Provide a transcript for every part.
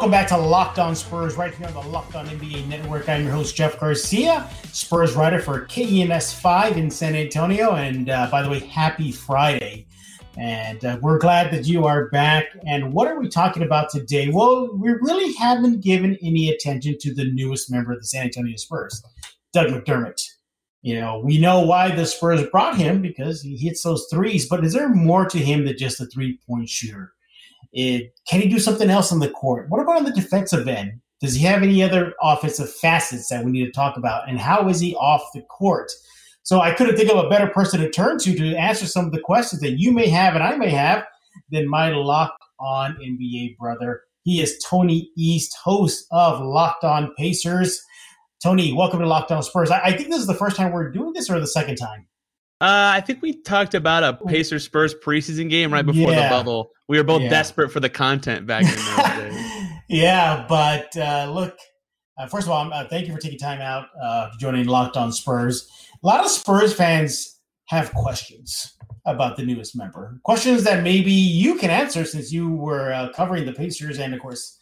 welcome back to Locked On Spurs, right here on the Locked On NBA Network. I'm your host, Jeff Garcia, Spurs writer for KENS 5 in San Antonio. And uh, by the way, happy Friday. And uh, we're glad that you are back. And what are we talking about today? Well, we really haven't given any attention to the newest member of the San Antonio Spurs, Doug McDermott. You know, we know why the Spurs brought him because he hits those threes, but is there more to him than just a three point shooter? It, can he do something else on the court? What about on the defensive end? Does he have any other offensive facets that we need to talk about? And how is he off the court? So I couldn't think of a better person to turn to to answer some of the questions that you may have and I may have than my Locked On NBA brother. He is Tony East, host of Locked On Pacers. Tony, welcome to Locked On Spurs. I, I think this is the first time we're doing this, or the second time. Uh, I think we talked about a Pacers Spurs preseason game right before yeah. the bubble. We were both yeah. desperate for the content back in those days. yeah, but uh, look, uh, first of all, uh, thank you for taking time out uh, joining Locked On Spurs. A lot of Spurs fans have questions about the newest member. Questions that maybe you can answer since you were uh, covering the Pacers and, of course,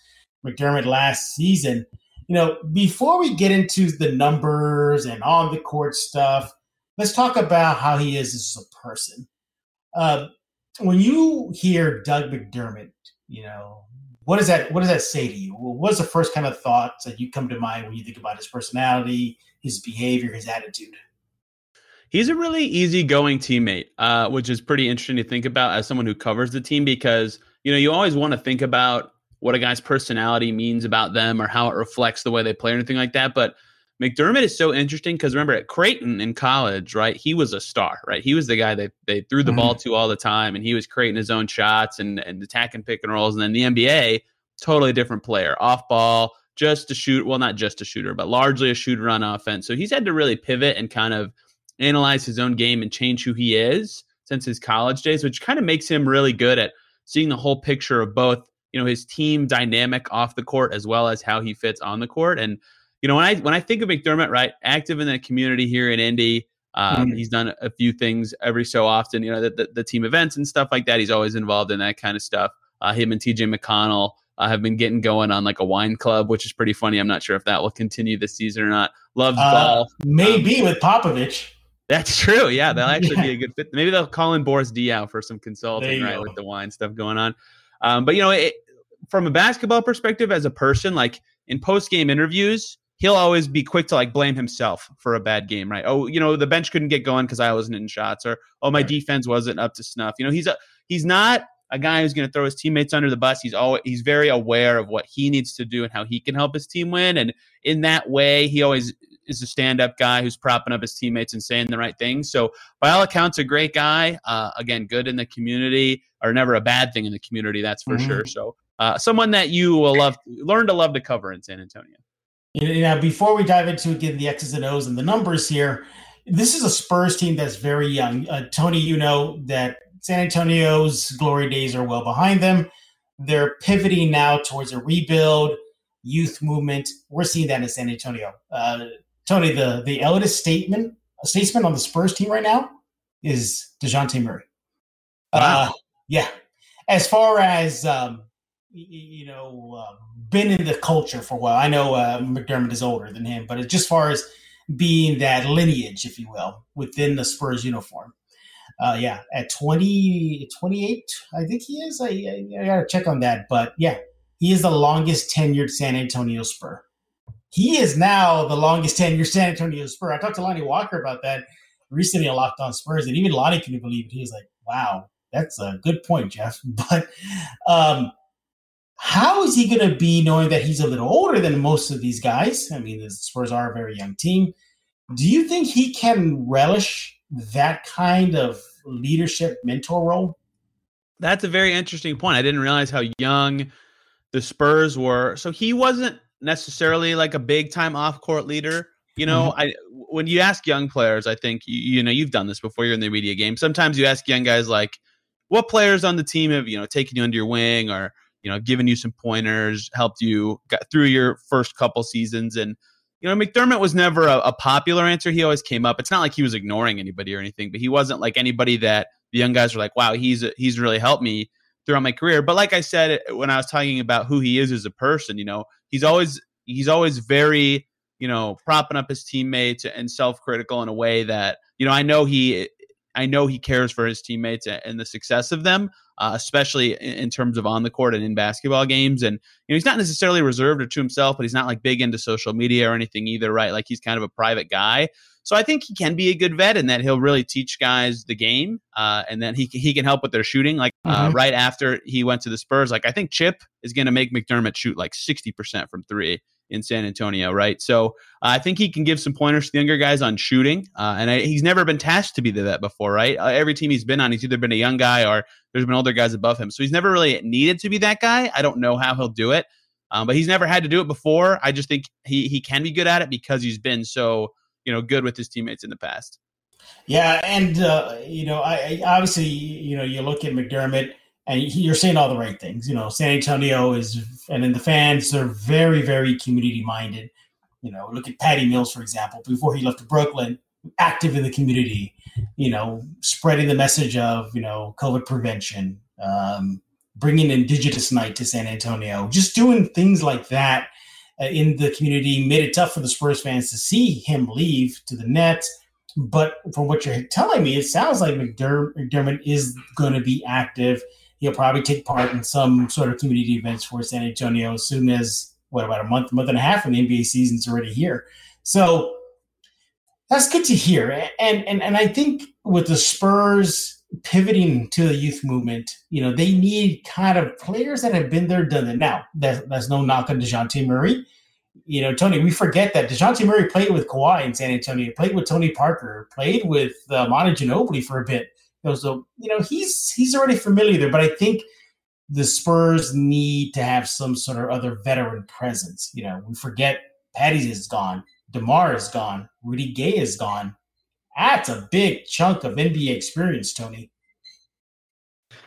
McDermott last season. You know, before we get into the numbers and on the court stuff, let's talk about how he is as a person. Uh, when you hear Doug McDermott, you know, what does that what does that say to you? What's the first kind of thoughts that you come to mind when you think about his personality, his behavior, his attitude? He's a really easygoing teammate, uh, which is pretty interesting to think about as someone who covers the team because you know you always want to think about what a guy's personality means about them or how it reflects the way they play or anything like that. But McDermott is so interesting because remember at Creighton in college, right? He was a star, right? He was the guy that they threw the mm-hmm. ball to all the time, and he was creating his own shots and, and attacking pick and rolls. And then the NBA, totally different player, off ball, just a shoot. Well, not just a shooter, but largely a shooter on offense. So he's had to really pivot and kind of analyze his own game and change who he is since his college days, which kind of makes him really good at seeing the whole picture of both, you know, his team dynamic off the court as well as how he fits on the court. And you know, when I when I think of McDermott, right, active in the community here in Indy, um, mm-hmm. he's done a few things every so often. You know, the, the, the, team events and stuff like that. He's always involved in that kind of stuff. Uh, him and TJ McConnell uh, have been getting going on like a wine club, which is pretty funny. I'm not sure if that will continue this season or not. Loves uh, golf, maybe um, with Popovich. That's true. Yeah, that'll actually yeah. be a good fit. Maybe they'll call in Boris Diaw for some consulting, right, go. with the wine stuff going on. Um, but you know, it, from a basketball perspective, as a person, like in post game interviews, he'll always be quick to like blame himself for a bad game, right? Oh, you know, the bench couldn't get going because I wasn't in shots, or oh, my right. defense wasn't up to snuff. You know, he's a he's not a guy who's going to throw his teammates under the bus. He's always he's very aware of what he needs to do and how he can help his team win. And in that way, he always is a stand-up guy who's propping up his teammates and saying the right things. So by all accounts, a great guy. Uh, again, good in the community, or never a bad thing in the community. That's for mm-hmm. sure. So uh, someone that you will love, learn to love to cover in San Antonio. You know, before we dive into again the X's and O's and the numbers here, this is a Spurs team that's very young. Uh, Tony, you know that San Antonio's glory days are well behind them. They're pivoting now towards a rebuild, youth movement. We're seeing that in San Antonio. Uh, Tony, the the eldest statement statesman on the Spurs team right now is Dejounte Murray. Wow. Uh, yeah. As far as um, you know, uh, been in the culture for a while. I know uh, McDermott is older than him, but it's just far as being that lineage, if you will, within the Spurs uniform. Uh, yeah, at 20, 28, I think he is. I, I, I got to check on that. But yeah, he is the longest tenured San Antonio Spur. He is now the longest tenured San Antonio Spur. I talked to Lonnie Walker about that recently on Locked On Spurs, and even Lonnie couldn't believe it. He was like, wow, that's a good point, Jeff. But um, how is he going to be knowing that he's a little older than most of these guys? I mean, the Spurs are a very young team. Do you think he can relish that kind of leadership mentor role? That's a very interesting point. I didn't realize how young the Spurs were. So he wasn't necessarily like a big time off court leader. You know, mm-hmm. I when you ask young players, I think you, you know you've done this before. You're in the media game. Sometimes you ask young guys like, "What players on the team have you know taken you under your wing?" or you know, given you some pointers, helped you get through your first couple seasons. And, you know, McDermott was never a, a, popular answer. He always came up. It's not like he was ignoring anybody or anything, but he wasn't like anybody that the young guys were like, wow, he's he's really helped me throughout my career. But like I said when I was talking about who he is as a person, you know, he's always he's always very you know propping up his teammates and self-critical in a way that you know I know he I know he cares for his teammates and the success of them, uh, especially in, terms of on the court and in basketball games. And you know, he's not necessarily reserved or to himself, but he's not like big into social media or anything either, right? Like he's kind of a private guy. So I think he can be a good vet in that he'll really teach guys the game, uh, and then he he can help with their shooting. Like uh, mm-hmm. right after he went to the Spurs, like I think Chip is going to make McDermott shoot like sixty percent from three in San Antonio, right? So uh, I think he can give some pointers to the younger guys on shooting. Uh, and I, he's never been tasked to be the vet before, right? Uh, every team he's been on, he's either been a young guy or there's been older guys above him. So he's never really needed to be that guy. I don't know how he'll do it, um, but he's never had to do it before. I just think he he can be good at it because he's been so you know good with his teammates in the past. Yeah, and uh, you know, I, I obviously you know you look at McDermott and you're saying all the right things. You know, San Antonio is, and then the fans are very, very community minded. You know, look at Patty Mills, for example, before he left to Brooklyn, active in the community, you know, spreading the message of, you know, COVID prevention, um, bringing Indigenous Night to San Antonio, just doing things like that uh, in the community made it tough for the Spurs fans to see him leave to the Nets. But from what you're telling me, it sounds like McDermott is going to be active he'll probably take part in some sort of community events for San Antonio as soon as what about a month, month and a half, and the NBA season's already here. So that's good to hear. And and and I think with the Spurs pivoting to the youth movement, you know, they need kind of players that have been there, done that. Now, that's, that's no knock on Dejounte Murray. You know, Tony, we forget that Dejounte Murray played with Kawhi in San Antonio, played with Tony Parker, played with uh, Manu Ginobili for a bit. So oh, you know he's he's already familiar there, but I think the Spurs need to have some sort of other veteran presence. You know, we forget Patty is gone, Demar is gone, Rudy Gay is gone. That's a big chunk of NBA experience, Tony.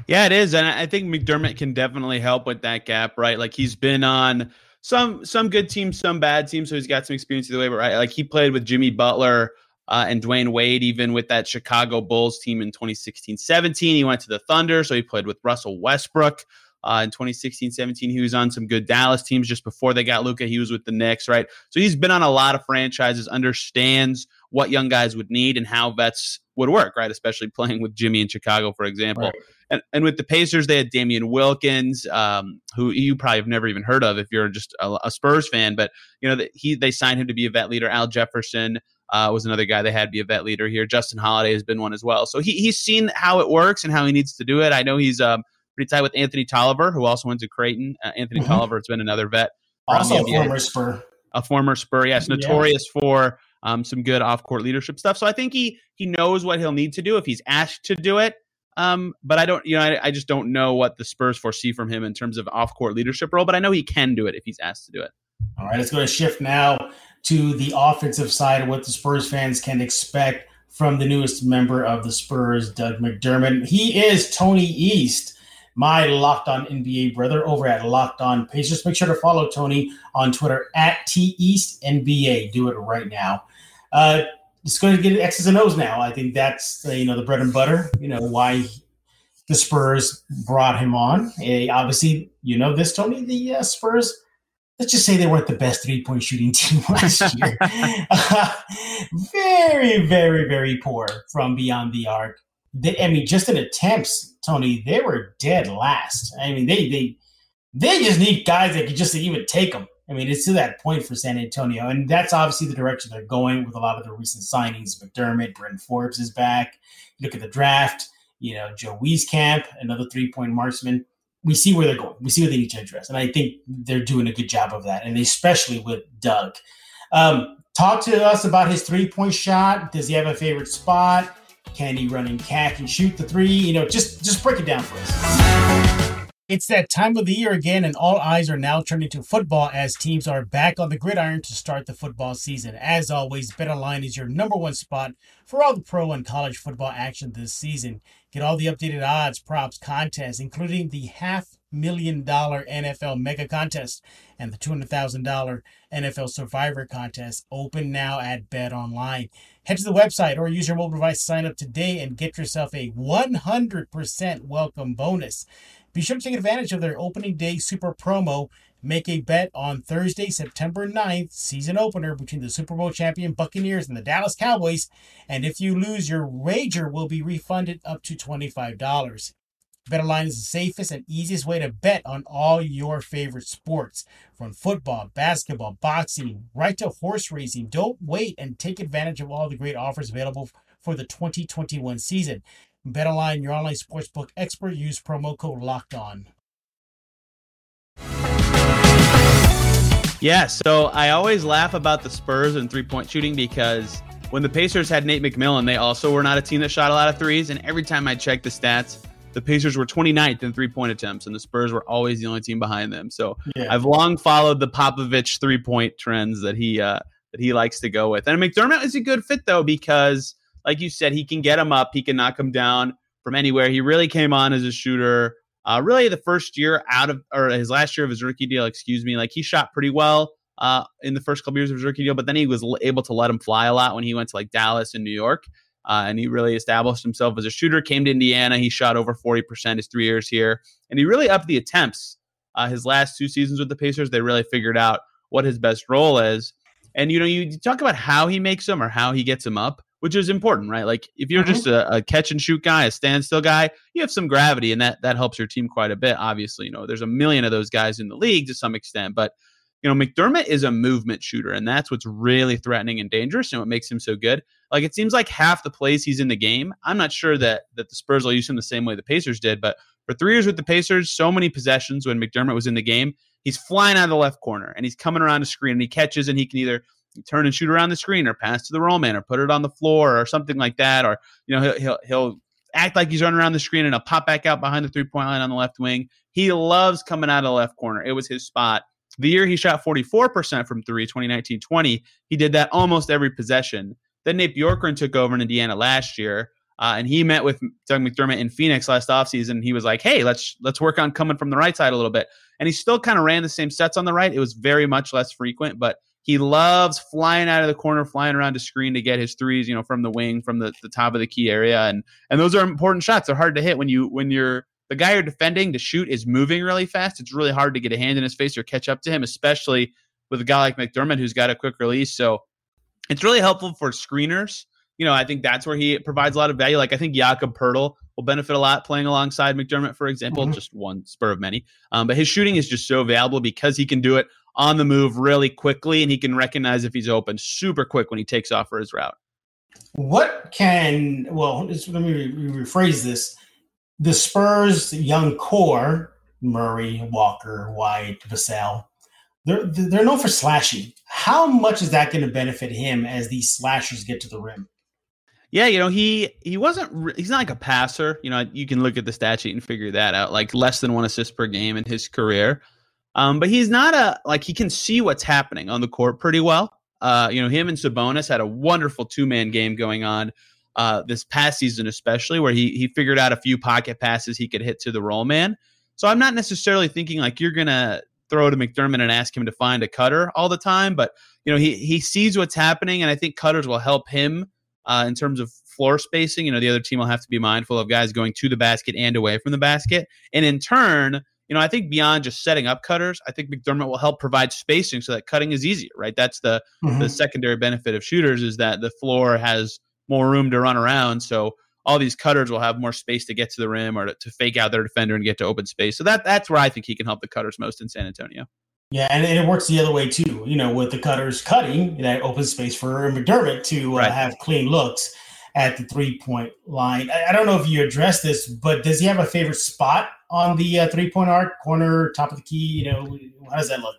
Yeah, it is, and I think McDermott can definitely help with that gap, right? Like he's been on some some good teams, some bad teams, so he's got some experience either way. But right, like he played with Jimmy Butler uh, and Dwyane Wade, even with that Chicago Bulls team in 2016 17. He went to the Thunder, so he played with Russell Westbrook. Uh, in 2016 17. He was on some good Dallas teams just before they got Luka. He was with the Knicks, right? So he's been on a lot of franchises, understands what young guys would need and how vets would work, right? Especially playing with Jimmy in Chicago, for example. Right. And, and with the Pacers, they had Damien Wilkins, um, who you probably have never even heard of if you're just a, a Spurs fan. But you know, the, he they signed him to be a vet leader. Al Jefferson uh, was another guy they had be a vet leader here. Justin Holiday has been one as well. So he, he's seen how it works and how he needs to do it. I know he's um, pretty tight with Anthony Tolliver, who also went to Creighton. Uh, Anthony mm-hmm. Tolliver has been another vet. Also a former Spur. A former Spur, yes. Notorious yeah. for um, some good off court leadership stuff. So I think he he knows what he'll need to do if he's asked to do it. Um, but I don't, you know, I, I just don't know what the Spurs foresee from him in terms of off court leadership role. But I know he can do it if he's asked to do it. All right, let's go to shift now to the offensive side of what the Spurs fans can expect from the newest member of the Spurs, Doug McDermott. He is Tony East, my locked on NBA brother over at Locked On Pacers. Make sure to follow Tony on Twitter at T East NBA. Do it right now. Uh, it's going to get X's and O's now. I think that's uh, you know the bread and butter. You know why the Spurs brought him on. Uh, obviously, you know this, Tony. The uh, Spurs let's just say they weren't the best three point shooting team last year. very, very, very poor from beyond the arc. They, I mean, just in attempts, Tony, they were dead last. I mean, they they they just need guys that can just even take them. I mean, it's to that point for San Antonio, and that's obviously the direction they're going with a lot of the recent signings. McDermott, Bryn Forbes is back. Look at the draft. You know, Joe Wieskamp, another three point marksman we see where they're going. We see what they need to address, and I think they're doing a good job of that, and especially with Doug. Um, talk to us about his three point shot. Does he have a favorite spot? Can he run and catch and shoot the three? You know, just just break it down for us. It's that time of the year again, and all eyes are now turning to football as teams are back on the gridiron to start the football season. As always, BetOnline is your number one spot for all the pro and college football action this season. Get all the updated odds, props, contests, including the half million Dollar NFL Mega Contest and the $200,000 NFL Survivor Contest open now at BetOnline. Head to the website or use your mobile device to sign up today and get yourself a 100% welcome bonus. Be sure to take advantage of their opening day super promo. Make a bet on Thursday, September 9th, season opener between the Super Bowl champion Buccaneers and the Dallas Cowboys. And if you lose, your wager will be refunded up to $25. BetOnline is the safest and easiest way to bet on all your favorite sports, from football, basketball, boxing, right to horse racing. Don't wait and take advantage of all the great offers available for the 2021 season. BetOnline, your online sportsbook expert, use promo code Locked On. Yeah, so I always laugh about the Spurs and three point shooting because when the Pacers had Nate McMillan, they also were not a team that shot a lot of threes. And every time I check the stats, the Pacers were 29th in three point attempts, and the Spurs were always the only team behind them. So yeah. I've long followed the Popovich three point trends that he uh, that he likes to go with. And McDermott is a good fit though because, like you said, he can get him up, he can knock him down from anywhere. He really came on as a shooter. Uh, really, the first year out of or his last year of his rookie deal, excuse me, like he shot pretty well uh, in the first couple years of his rookie deal, but then he was able to let him fly a lot when he went to like Dallas and New York. Uh, and he really established himself as a shooter. Came to Indiana, he shot over 40% his three years here, and he really upped the attempts. Uh, his last two seasons with the Pacers, they really figured out what his best role is. And you know, you, talk about how he makes them or how he gets them up, which is important, right? Like if you're mm-hmm. just a, a, catch and shoot guy, a standstill guy, you have some gravity, and that that helps your team quite a bit. Obviously, you know, there's a million of those guys in the league to some extent, but you know, McDermott is a movement shooter, and that's what's really threatening and dangerous, and what makes him so good. Like it seems like half the plays he's in the game. I'm not sure that that the Spurs will use him the same way the Pacers did, but for three years with the Pacers, so many possessions when McDermott was in the game, he's flying out of the left corner and he's coming around the screen and he catches and he can either turn and shoot around the screen or pass to the roll man or put it on the floor or something like that. Or, you know, he'll, he'll, he'll act like he's running around the screen and he'll pop back out behind the three point line on the left wing. He loves coming out of the left corner. It was his spot. The year he shot 44% from three, 2019 20, he did that almost every possession. Then Nate Bjorkgren took over in Indiana last year, uh, and he met with Doug McDermott in Phoenix last offseason. He was like, "Hey, let's let's work on coming from the right side a little bit." And he still kind of ran the same sets on the right. It was very much less frequent, but he loves flying out of the corner, flying around the screen to get his threes, you know, from the wing, from the, the top of the key area, and and those are important shots. They're hard to hit when you when you're the guy you're defending to shoot is moving really fast. It's really hard to get a hand in his face or catch up to him, especially with a guy like McDermott who's got a quick release. So it's really helpful for screeners. You know, I think that's where he provides a lot of value. Like I think Jakob Poeltl will benefit a lot playing alongside McDermott, for example, mm-hmm. just one spur of many. Um, but his shooting is just so valuable because he can do it on the move really quickly and he can recognize if he's open super quick when he takes off for his route. What can well? Let me rephrase this. The Spurs young core: Murray, Walker, White, Vassell they're they're known for slashing. How much is that going to benefit him as these slashers get to the rim? Yeah, you know he he wasn't he's not like a passer. You know you can look at the stat sheet and figure that out. Like less than one assist per game in his career, um, but he's not a like he can see what's happening on the court pretty well. Uh, you know him and Sabonis had a wonderful two man game going on uh, this past season, especially where he he figured out a few pocket passes he could hit to the roll man. So I'm not necessarily thinking like you're gonna throw to McDermott and ask him to find a cutter all the time, but you know he he sees what's happening, and I think cutters will help him uh, in terms of floor spacing. You know, the other team will have to be mindful of guys going to the basket and away from the basket, and in turn. You know, I think beyond just setting up cutters, I think McDermott will help provide spacing so that cutting is easier, right? That's the mm-hmm. the secondary benefit of shooters is that the floor has more room to run around. So all these cutters will have more space to get to the rim or to, to, fake out their defender and get to open space. So that that's where I think he can help the cutters most in San Antonio. Yeah, and, and it works the other way too. You know, with the cutters cutting, that opens space for McDermott to uh, right. have clean looks at the three point line. I, I, don't know if you addressed this, but does he have a favorite spot on the uh, three point arc, corner, top of the key? You know, how does that look?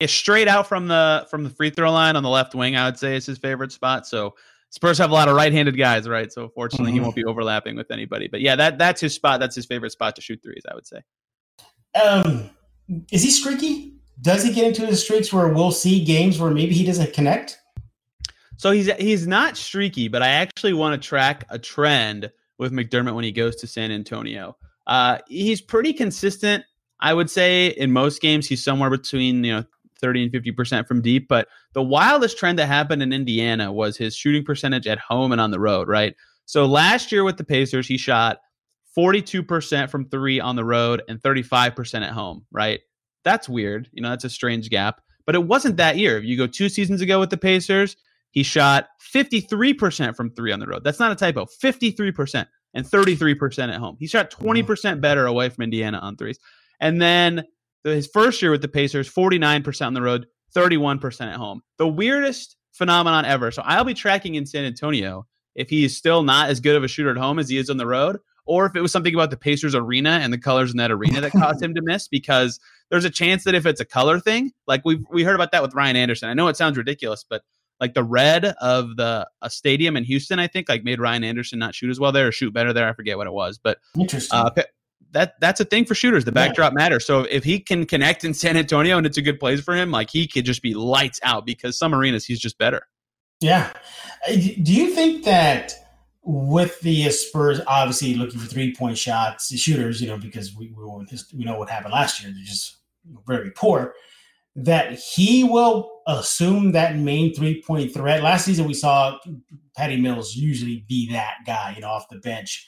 It's straight out from the from the free throw line on the left wing, I would say is his favorite spot. So Spurs have a lot of right-handed guys, right? So fortunately, mm-hmm. he won't be overlapping with anybody. But yeah, that that's his spot. That's his favorite spot to shoot threes. I would say. Um, is he streaky? Does he get into the streaks where we'll see games where maybe he doesn't connect? So he's he's not streaky, but I actually want to track a trend with McDermott when he goes to San Antonio. Uh, he's pretty consistent I would say in most games he's somewhere between you know 30 and 50% from deep. But the wildest trend that happened in Indiana was his shooting percentage at home and on the road, right? So last year with the Pacers, he shot 42% from three on the road and 35% at home, right? That's weird. You know, that's a strange gap. But it wasn't that year. If you go two seasons ago with the Pacers, he shot 53% from three on the road. That's not a typo. 53% and 33% at home. He shot 20% better away from Indiana on threes. And then his first year with the Pacers, 49% on the road, 31% at home. The weirdest phenomenon ever. So I'll be tracking in San Antonio if he is still not as good of a shooter at home as he is on the road, or if it was something about the Pacers arena and the colors in that arena that caused him to miss, because there's a chance that if it's a color thing, like we we heard about that with Ryan Anderson. I know it sounds ridiculous, but like the red of the a stadium in Houston, I think like made Ryan Anderson not shoot as well there or shoot better there. I forget what it was, but interesting. Uh, that that's a thing for shooters. The backdrop yeah. matters. So if he can connect in San Antonio and it's a good place for him, like he could just be lights out because some arenas he's just better. Yeah. Uh, do you think that with the Spurs obviously looking for three point shots, shooters, you know, because we we, we know what happened last year, they're just very poor. That he will assume that main three point threat. Last season, we saw Patty Mills usually be that guy, you know, off the bench.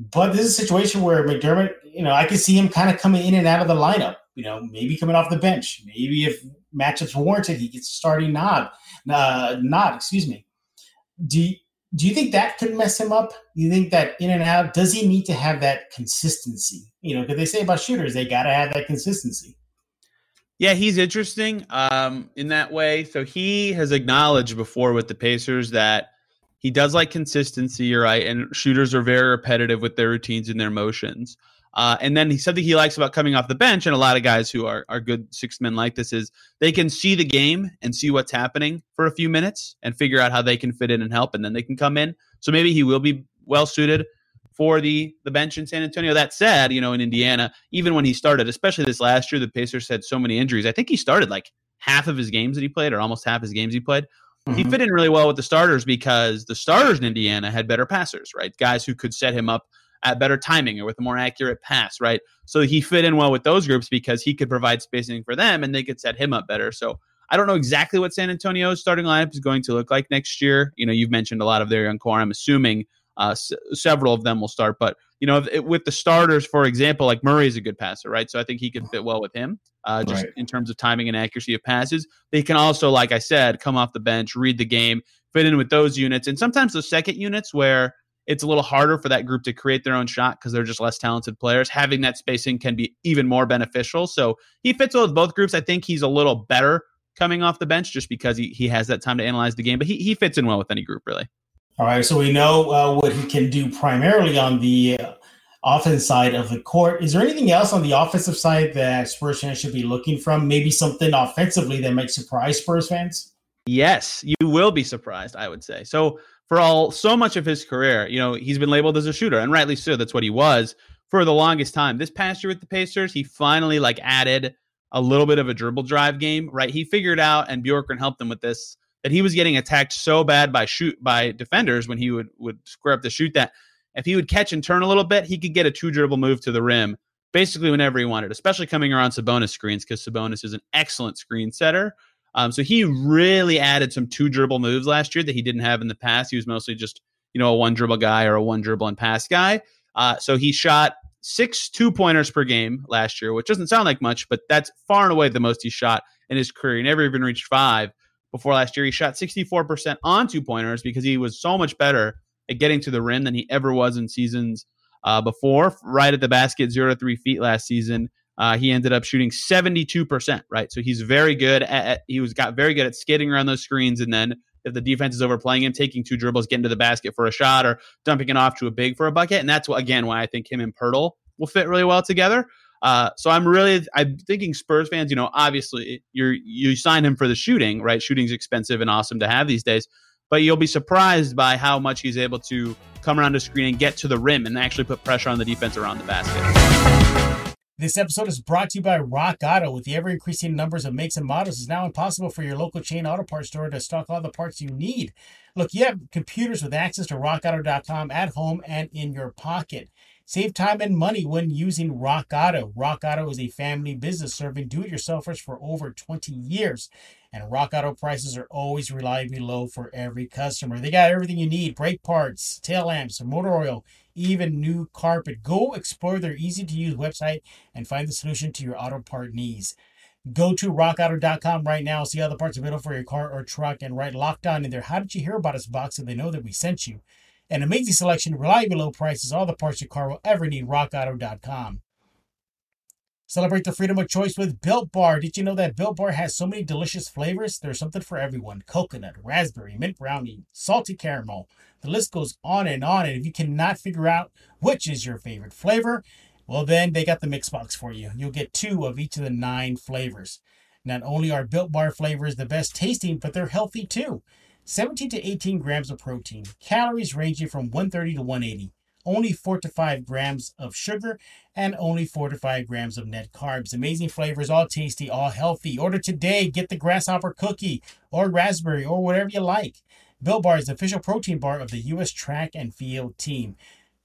But this is a situation where McDermott, you know, I could see him kind of coming in and out of the lineup. You know, maybe coming off the bench. Maybe if matchups warranted, he gets a starting nod. Uh, nod, excuse me. Do you, do you think that could mess him up? Do you think that in and out? Does he need to have that consistency? You know, because they say about shooters, they got to have that consistency. Yeah, he's interesting um, in that way. So he has acknowledged before with the Pacers that he does like consistency, right, and shooters are very repetitive with their routines and their motions. Uh, and then he, something he likes about coming off the bench, and a lot of guys who are, are good six men like this is they can see the game and see what's happening for a few minutes and figure out how they can fit in and help, and then they can come in. So maybe he will be well suited for the the bench in San Antonio. That said, you know, in Indiana, even when he started, especially this last year, the Pacers had so many injuries. I think he started like half of his games that he played, or almost half his games he played. Mm-hmm. He fit in really well with the starters because the starters in Indiana had better passers, right? Guys who could set him up at better timing or with a more accurate pass, right? So he fit in well with those groups because he could provide spacing for them and they could set him up better. So I don't know exactly what San Antonio's starting lineup is going to look like next year. You know, you've mentioned a lot of their young core. I'm assuming uh, s- several of them will start, but you know, it, with the starters, for example, like Murray is a good passer, right? So I think he could fit well with him uh, just right. in terms of timing and accuracy of passes. They can also, like I said, come off the bench, read the game, fit in with those units, and sometimes those second units where it's a little harder for that group to create their own shot because they're just less talented players. Having that spacing can be even more beneficial. So he fits well with both groups. I think he's a little better coming off the bench just because he, he has that time to analyze the game, but he, he fits in well with any group, really. All right. So we know uh, what he can do primarily on the uh, offense side of the court. Is there anything else on the offensive side that Spurs fans should be looking from? Maybe something offensively that might surprise Spurs fans? Yes, you will be surprised, I would say. So for all so much of his career, you know, he's been labeled as a shooter, and rightly so. That's what he was for the longest time. This past year with the Pacers, he finally like added a little bit of a dribble drive game, right? He figured out, and Bjorkgren helped him with this, that he was getting attacked so bad by shoot by defenders when he would would square up to shoot that if he would catch and turn a little bit, he could get a two dribble move to the rim basically whenever he wanted, especially coming around Sabonis screens because Sabonis is an excellent screen setter. Um, so he really added some two dribble moves last year that he didn't have in the past. He was mostly just you know a one dribble guy or a one dribble and pass guy. Uh, so he shot six two pointers per game last year, which doesn't sound like much, but that's far and away the most he shot in his career. He never even reached five before last year. He shot 64% on two pointers because he was so much better at getting to the rim than he ever was in seasons uh, before. Right at the basket, zero to three feet last season. Uh, he ended up shooting 72%, right? So he's very good at, at, he was got very good at skating around those screens and then if the defense is overplaying him, taking two dribbles, getting to the basket for a shot or dumping it off to a big for a bucket. And that's what, again, why I think him and Poeltl will fit really well together. Uh, so I'm really I'm thinking Spurs fans, you know, obviously you're you sign him for the shooting, right? Shooting's expensive and awesome to have these days but you'll be surprised by how much he's able to come around the screen and get to the rim and actually put pressure on the defense around the basket. This episode is brought to you by Rock Auto. With the ever increasing numbers of makes and models, it's now impossible for your local chain auto parts store to stock all the parts you need. Look, you have computers with access to rockauto.com at home and in your pocket. Save time and money when using Rock Auto. Rock Auto is a family business serving do it yourselfers for over 20 years. And Rock Auto prices are always reliably low for every customer. They got everything you need brake parts, tail lamps, motor oil, even new carpet. Go explore their easy to use website and find the solution to your auto part needs. Go to rockauto.com right now, see the parts available for your car or truck, and write locked on in there. How did you hear about us box so they know that we sent you? An amazing selection, reliable low prices, all the parts your car will ever need. RockAuto.com. Celebrate the freedom of choice with Built Bar. Did you know that Built Bar has so many delicious flavors? There's something for everyone coconut, raspberry, mint brownie, salty caramel. The list goes on and on. And if you cannot figure out which is your favorite flavor, well, then they got the mix box for you. You'll get two of each of the nine flavors. Not only are Built Bar flavors the best tasting, but they're healthy too. 17 to 18 grams of protein, calories ranging from 130 to 180, only 4 to 5 grams of sugar, and only 4 to 5 grams of net carbs. Amazing flavors, all tasty, all healthy. Order today. Get the grasshopper cookie or raspberry or whatever you like. Built Bar is the official protein bar of the U.S. track and field team.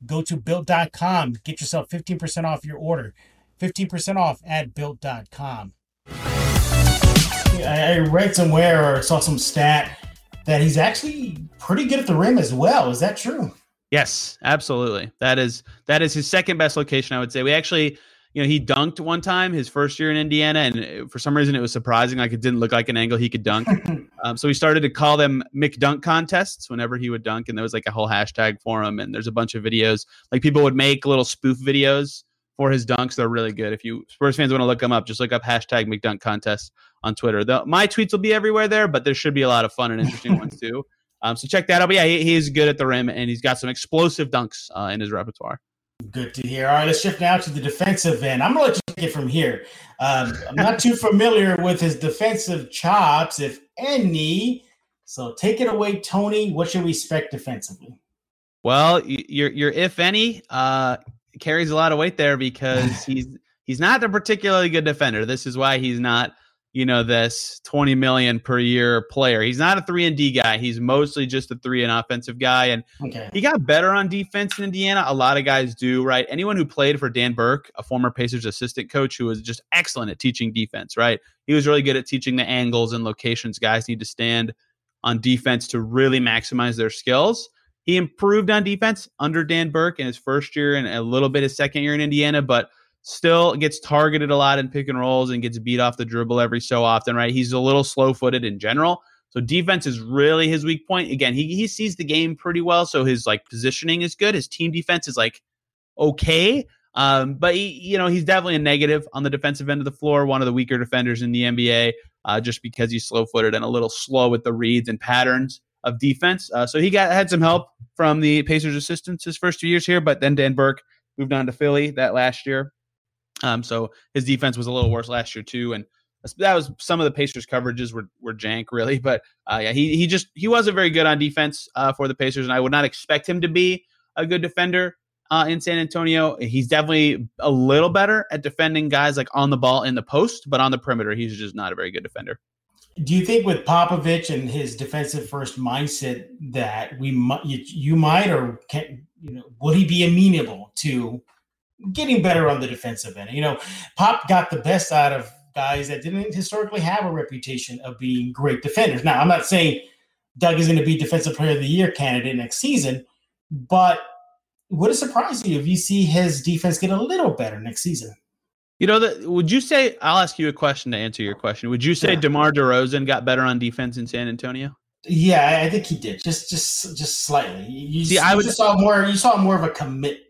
Go to built.com. Get yourself 15% off your order. 15% off at built.com. I read somewhere or saw some stat that he's actually pretty good at the rim as well. Is that true? Yes, absolutely. That is that is his second best location. I would say we actually, you know, he dunked one time his first year in Indiana, and for some reason it was surprising. Like it didn't look like an angle he could dunk. um, so we started to call them McDunk contests whenever he would dunk, and there was like a whole hashtag for him. And there's a bunch of videos. Like people would make little spoof videos for his dunks. They're really good. If you Spurs fans want to look them up, just look up hashtag McDunk contest on Twitter. The, my tweets will be everywhere there, but there should be a lot of fun and interesting ones too. Um, so check that out. But yeah, he, he's good at the rim and he's got some explosive dunks uh, in his repertoire. Good to hear. All right, let's shift now to the defensive end. I'm gonna let you take it from here. Um, I'm not too familiar with his defensive chops, if any. So take it away, Tony. What should we expect defensively? Well, your your if any uh, carries a lot of weight there because he's he's not a particularly good defender. This is why he's not you know this 20 million per year player. He's not a 3 and D guy. He's mostly just a 3 and offensive guy and okay. he got better on defense in Indiana. A lot of guys do, right? Anyone who played for Dan Burke, a former Pacers assistant coach who was just excellent at teaching defense, right? He was really good at teaching the angles and locations guys need to stand on defense to really maximize their skills. He improved on defense under Dan Burke in his first year and a little bit his second year in Indiana, but still gets targeted a lot in pick and rolls and gets beat off the dribble every so often, right? He's a little slow footed in general. So defense is really his weak point. Again, he, he sees the game pretty well. So his like positioning is good. His team defense is like okay. Um, but he, you know, he's definitely a negative on the defensive end of the floor, one of the weaker defenders in the NBA, uh, just because he's slow footed and a little slow with the reads and patterns of defense. Uh, so he got had some help from the Pacers assistants his first two years here, but then Dan Burke moved on to Philly that last year. Um, so his defense was a little worse last year too, and that was some of the Pacers coverages were were jank really, but uh, yeah, he he just he wasn't very good on defense uh, for the Pacers, and I would not expect him to be a good defender uh, in San Antonio. He's definitely a little better at defending guys like on the ball in the post, but on the perimeter, he's just not a very good defender. Do you think with Popovich and his defensive first mindset that we might you, you might or can you know would he be amenable to getting better on the defensive end. You know, Pop got the best out of guys that didn't historically have a reputation of being great defenders. Now, I'm not saying Doug is going to be Defensive Player of the Year candidate next season, but would it surprise you if you see his defense get a little better next season? You know, that would you say? I'll ask you a question to answer your question. Would you say yeah. DeMar DeRozan got better on defense in San Antonio? Yeah, I think he did. Just, just, just slightly. You, see, I would, saw more. You saw more of a commit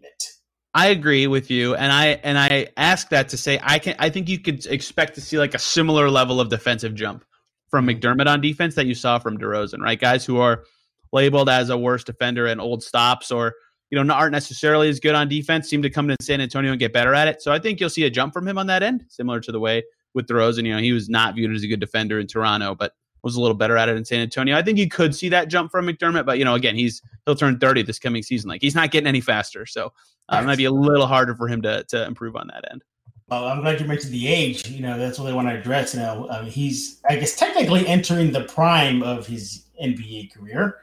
I agree with you, and I and I ask that to say I can I think you could expect to see like a similar level of defensive jump from hmm. McDermott on defense that you saw from DeRozan, right? Guys who are labeled as a worse defender and old stops, or you know aren't necessarily as good on defense, seem to come to San Antonio and get better at it. So I think you'll see a jump from him on that end, similar to the way with DeRozan. You know, he was not viewed as a good defender in Toronto, but was a little better at it in San Antonio. I think you could see that jump from McDermott, but you know, again, he's he'll turn 30 this coming season. Like he's not getting any faster, so uh, it might be a little harder for him to to improve on that end. Well, I'm glad you mentioned the age. You know, that's what they want to address. You know, um, he's I guess technically entering the prime of his NBA career,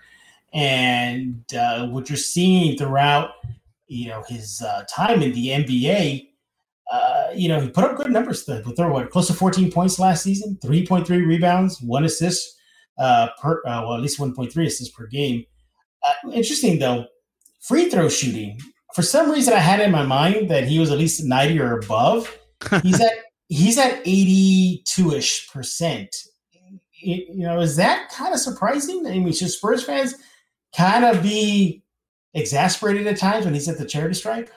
and uh, what you're seeing throughout you know his uh, time in the NBA, uh, you know he put up good numbers. With what close to 14 points last season, 3.3 rebounds, one assist uh, per uh, well at least 1.3 assists per game. Uh, interesting though, free throw shooting. For some reason, I had in my mind that he was at least 90 or above. He's at he's at 82 ish percent. You know, is that kind of surprising? I mean, should Spurs fans kind of be exasperated at times when he's at the charity stripe?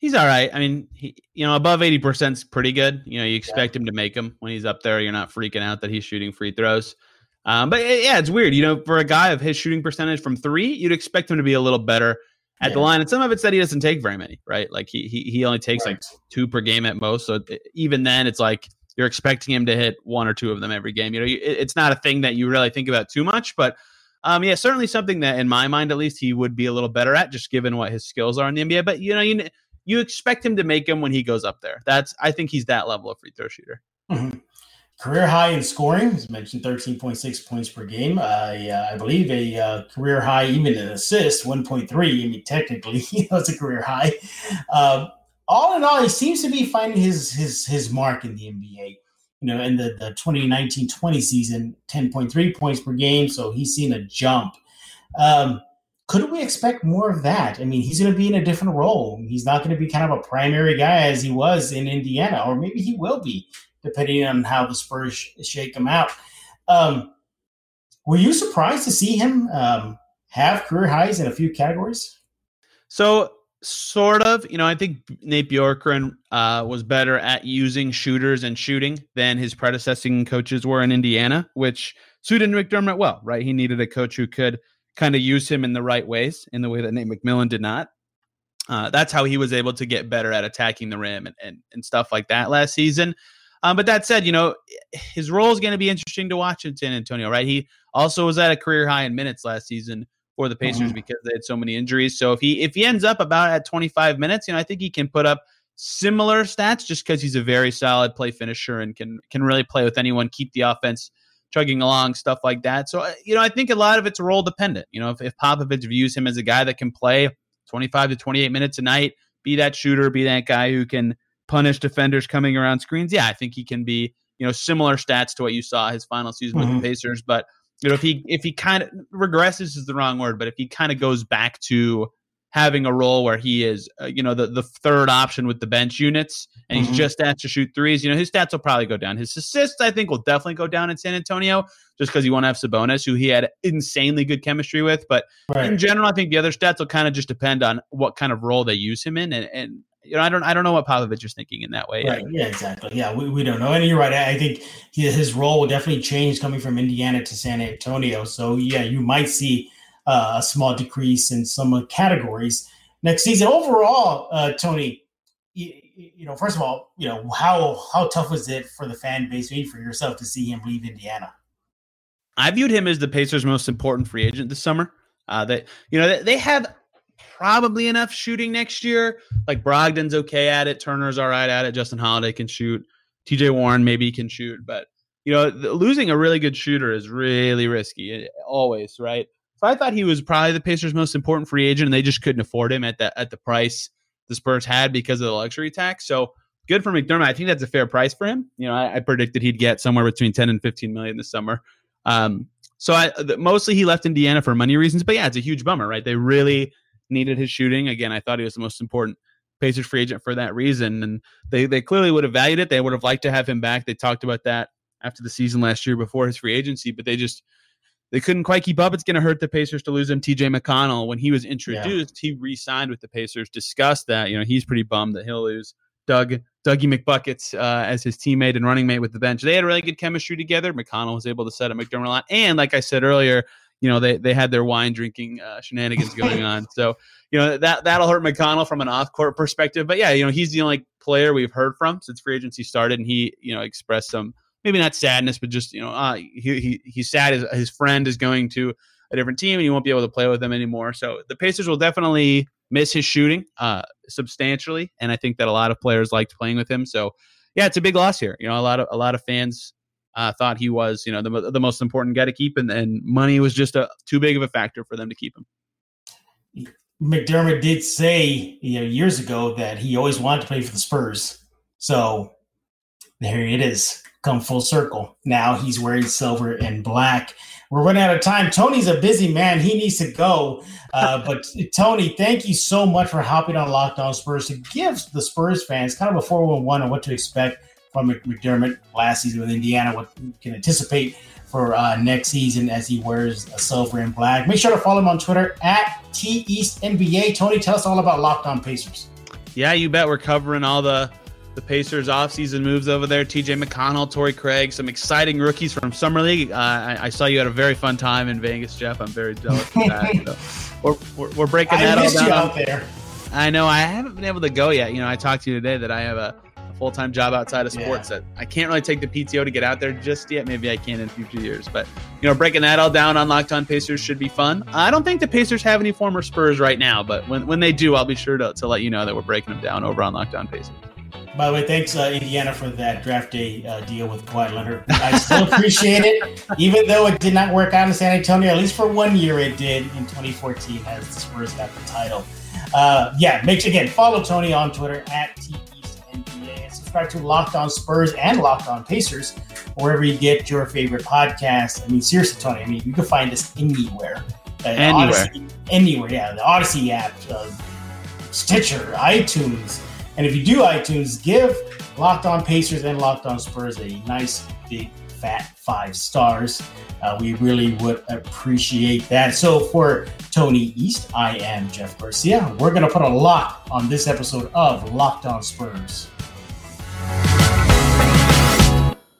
He's all right. I mean, he, you know, above 80% is pretty good. You know, you expect yeah. him to make them when he's up there. You're not freaking out that he's shooting free throws. Um, but yeah, it's weird. You know, for a guy of his shooting percentage from three, you'd expect him to be a little better at yeah. the line. And some of it's that he doesn't take very many, right? Like he he, he only takes right. like two per game at most. So even then, it's like you're expecting him to hit one or two of them every game. You know, it's not a thing that you really think about too much, but um, yeah, certainly something that in my mind, at least, he would be a little better at, just given what his skills are in the NBA. But you know, you you expect him to make them when he goes up there. That's I think he's that level of free throw shooter. Mm-hmm. Career high in scoring, as mentioned, 13.6 points per game. Uh, yeah, I believe a uh, career high even in assists, 1.3. I mean, technically, know, a career high. Uh, all in all, he seems to be finding his his his mark in the NBA. You know, in the, the 2019-20 season, 10.3 points per game. So he's seen a jump. Um, could we expect more of that? I mean, he's going to be in a different role. He's not going to be kind of a primary guy as he was in Indiana, or maybe he will be depending on how the Spurs shake him out. Um, were you surprised to see him um, have career highs in a few categories? So, sort of. You know, I think Nate Bjorkgren uh, was better at using shooters and shooting than his predecessing coaches were in Indiana, which suited McDermott well, right? He needed a coach who could kind of use him in the right ways, in the way that Nate McMillan did not. Uh, that's how he was able to get better at attacking the rim and, and, and stuff like that last season. Um, but that said, you know, his role is going to be interesting to watch in San Antonio, right? He also was at a career high in minutes last season for the Pacers mm-hmm. because they had so many injuries. So if he if he ends up about at 25 minutes, you know, I think he can put up similar stats just because he's a very solid play finisher and can can really play with anyone, keep the offense chugging along, stuff like that. So uh, you know, I think a lot of it's role dependent. You know, if, if Popovich views him as a guy that can play 25 to 28 minutes a night, be that shooter, be that guy who can punish defenders coming around screens, yeah, I think he can be, you know, similar stats to what you saw his final season mm-hmm. with the mm-hmm. Pacers. But you know, if he if he kind of regresses is the wrong word, but if he kind of goes back to having a role where he is, uh, you know, the, the third option with the bench units, and mm-hmm. he's just asked to shoot threes. You know, his stats will probably go down. His assists, I think, will definitely go down in San Antonio, just because you won't have Sabonis, who he had insanely good chemistry with. But right. in general, I think the other stats will kind of just depend on what kind of role they use him in, and, and you know, I don't, I don't know what Popovich is thinking in that way. Right. Yeah, exactly. Yeah, we, we don't know. And you're right. I think his role will definitely change coming from Indiana to San Antonio. So yeah, you might see uh, a small decrease in some categories next season. Overall, uh, Tony, you, you, know, first of all, you know how how tough was it for the fan base, maybe for yourself, to see him leave Indiana? I viewed him as the Pacers' most important free agent this summer. Uh, that you know they, have probably enough shooting next year. Like Brogdon's okay at it, Turner's all right at it, Justin Holiday can shoot, T.J. Warren maybe can shoot, but you know losing a really good shooter is really risky, eh, always right. So I thought he was probably the Pacers' most important free agent, and they just couldn't afford him at the at the price the Spurs had because of the luxury tax. So good for McDermott. I think that's a fair price for him. You know, I, I predicted he'd get somewhere between 10 and 15 million this summer. Um, so I the, mostly he left Indiana for money reasons, but yeah, it's a huge bummer, right? They really needed his shooting. Again, I thought he was the most important Pacers free agent for that reason, and they they clearly would have valued it. They would have liked to have him back. They talked about that after the season last year before his free agency, but they just they couldn't quite keep up. It's going to hurt the Pacers to lose him. TJ McConnell, when he was introduced, yeah. he re-signed with the Pacers. Discussed that, you know, he's pretty bummed that he'll lose Doug Dougie McBuckets uh, as his teammate and running mate with the bench. They had really good chemistry together. McConnell was able to set up McDermott a lot, and like I said earlier, you know, they they had their wine drinking uh, shenanigans going on. So you know that that'll hurt McConnell from an off court perspective. But yeah, you know, he's the only player we've heard from since free agency started, and he you know expressed some maybe not sadness, but just you know, uh, he, he he's sad his, his friend is going to a different team and he won't be able to play with them anymore. So the Pacers will definitely miss his shooting uh, substantially, and I think that a lot of players liked playing with him. So yeah, it's a big loss here. You know, a lot of a lot of fans uh, thought he was you know the the most important guy to keep, and, and money was just a too big of a factor for them to keep him. McDermott did say you know years ago that he always wanted to play for the Spurs. So there it is, come full circle. Now he's wearing silver and black. We're running out of time. Tony's a busy man; he needs to go. Uh, but Tony, thank you so much for hopping on Locked On Spurs to give the Spurs fans kind of a four one one on what to expect from McDermott last season with Indiana, what we can anticipate for uh, next season as he wears a silver and black. Make sure to follow him on Twitter at T East NBA. Tony, tell us all about Locked On Pacers. Yeah, you bet. We're covering all the the Pacers offseason moves over there. TJ McConnell, Torrey Craig, some exciting rookies from Summer League. Uh, I, I, saw you had a very fun time in Vegas, Jeff. I'm very jealous of that. so we're, we're, we're, breaking that all down. out there. I know. I haven't been able to go yet. You know, I talked to you today that I have a full time job outside of sports yeah. that I can't really take the PTO to get out there just yet. Maybe I can in future years. But, you know, breaking that all down on Locked On Pacers should be fun. I don't think the Pacers have any former Spurs right now, but when, when they do, I'll be sure to, to let you know that we're breaking them down over on Locked On Pacers. By the way, thanks uh, Indiana for that draft day uh, deal with Kawhi Leonard. I still appreciate it, even though it did not work out in San Antonio. At least for one year, it did in 2014 as the Spurs got the title. Uh, yeah, make sure again follow Tony on Twitter at T subscribe to Locked On Spurs and Locked On Pacers, wherever you get your favorite podcast. I mean, seriously, Tony, I mean, you can find us anywhere. Uh, anywhere. Odyssey, anywhere, yeah. The Odyssey app, uh, Stitcher, iTunes. And if you do iTunes, give Locked On Pacers and Locked On Spurs a nice, big, fat five stars. Uh, we really would appreciate that. So, for Tony East, I am Jeff Garcia. We're going to put a lock on this episode of Locked On Spurs.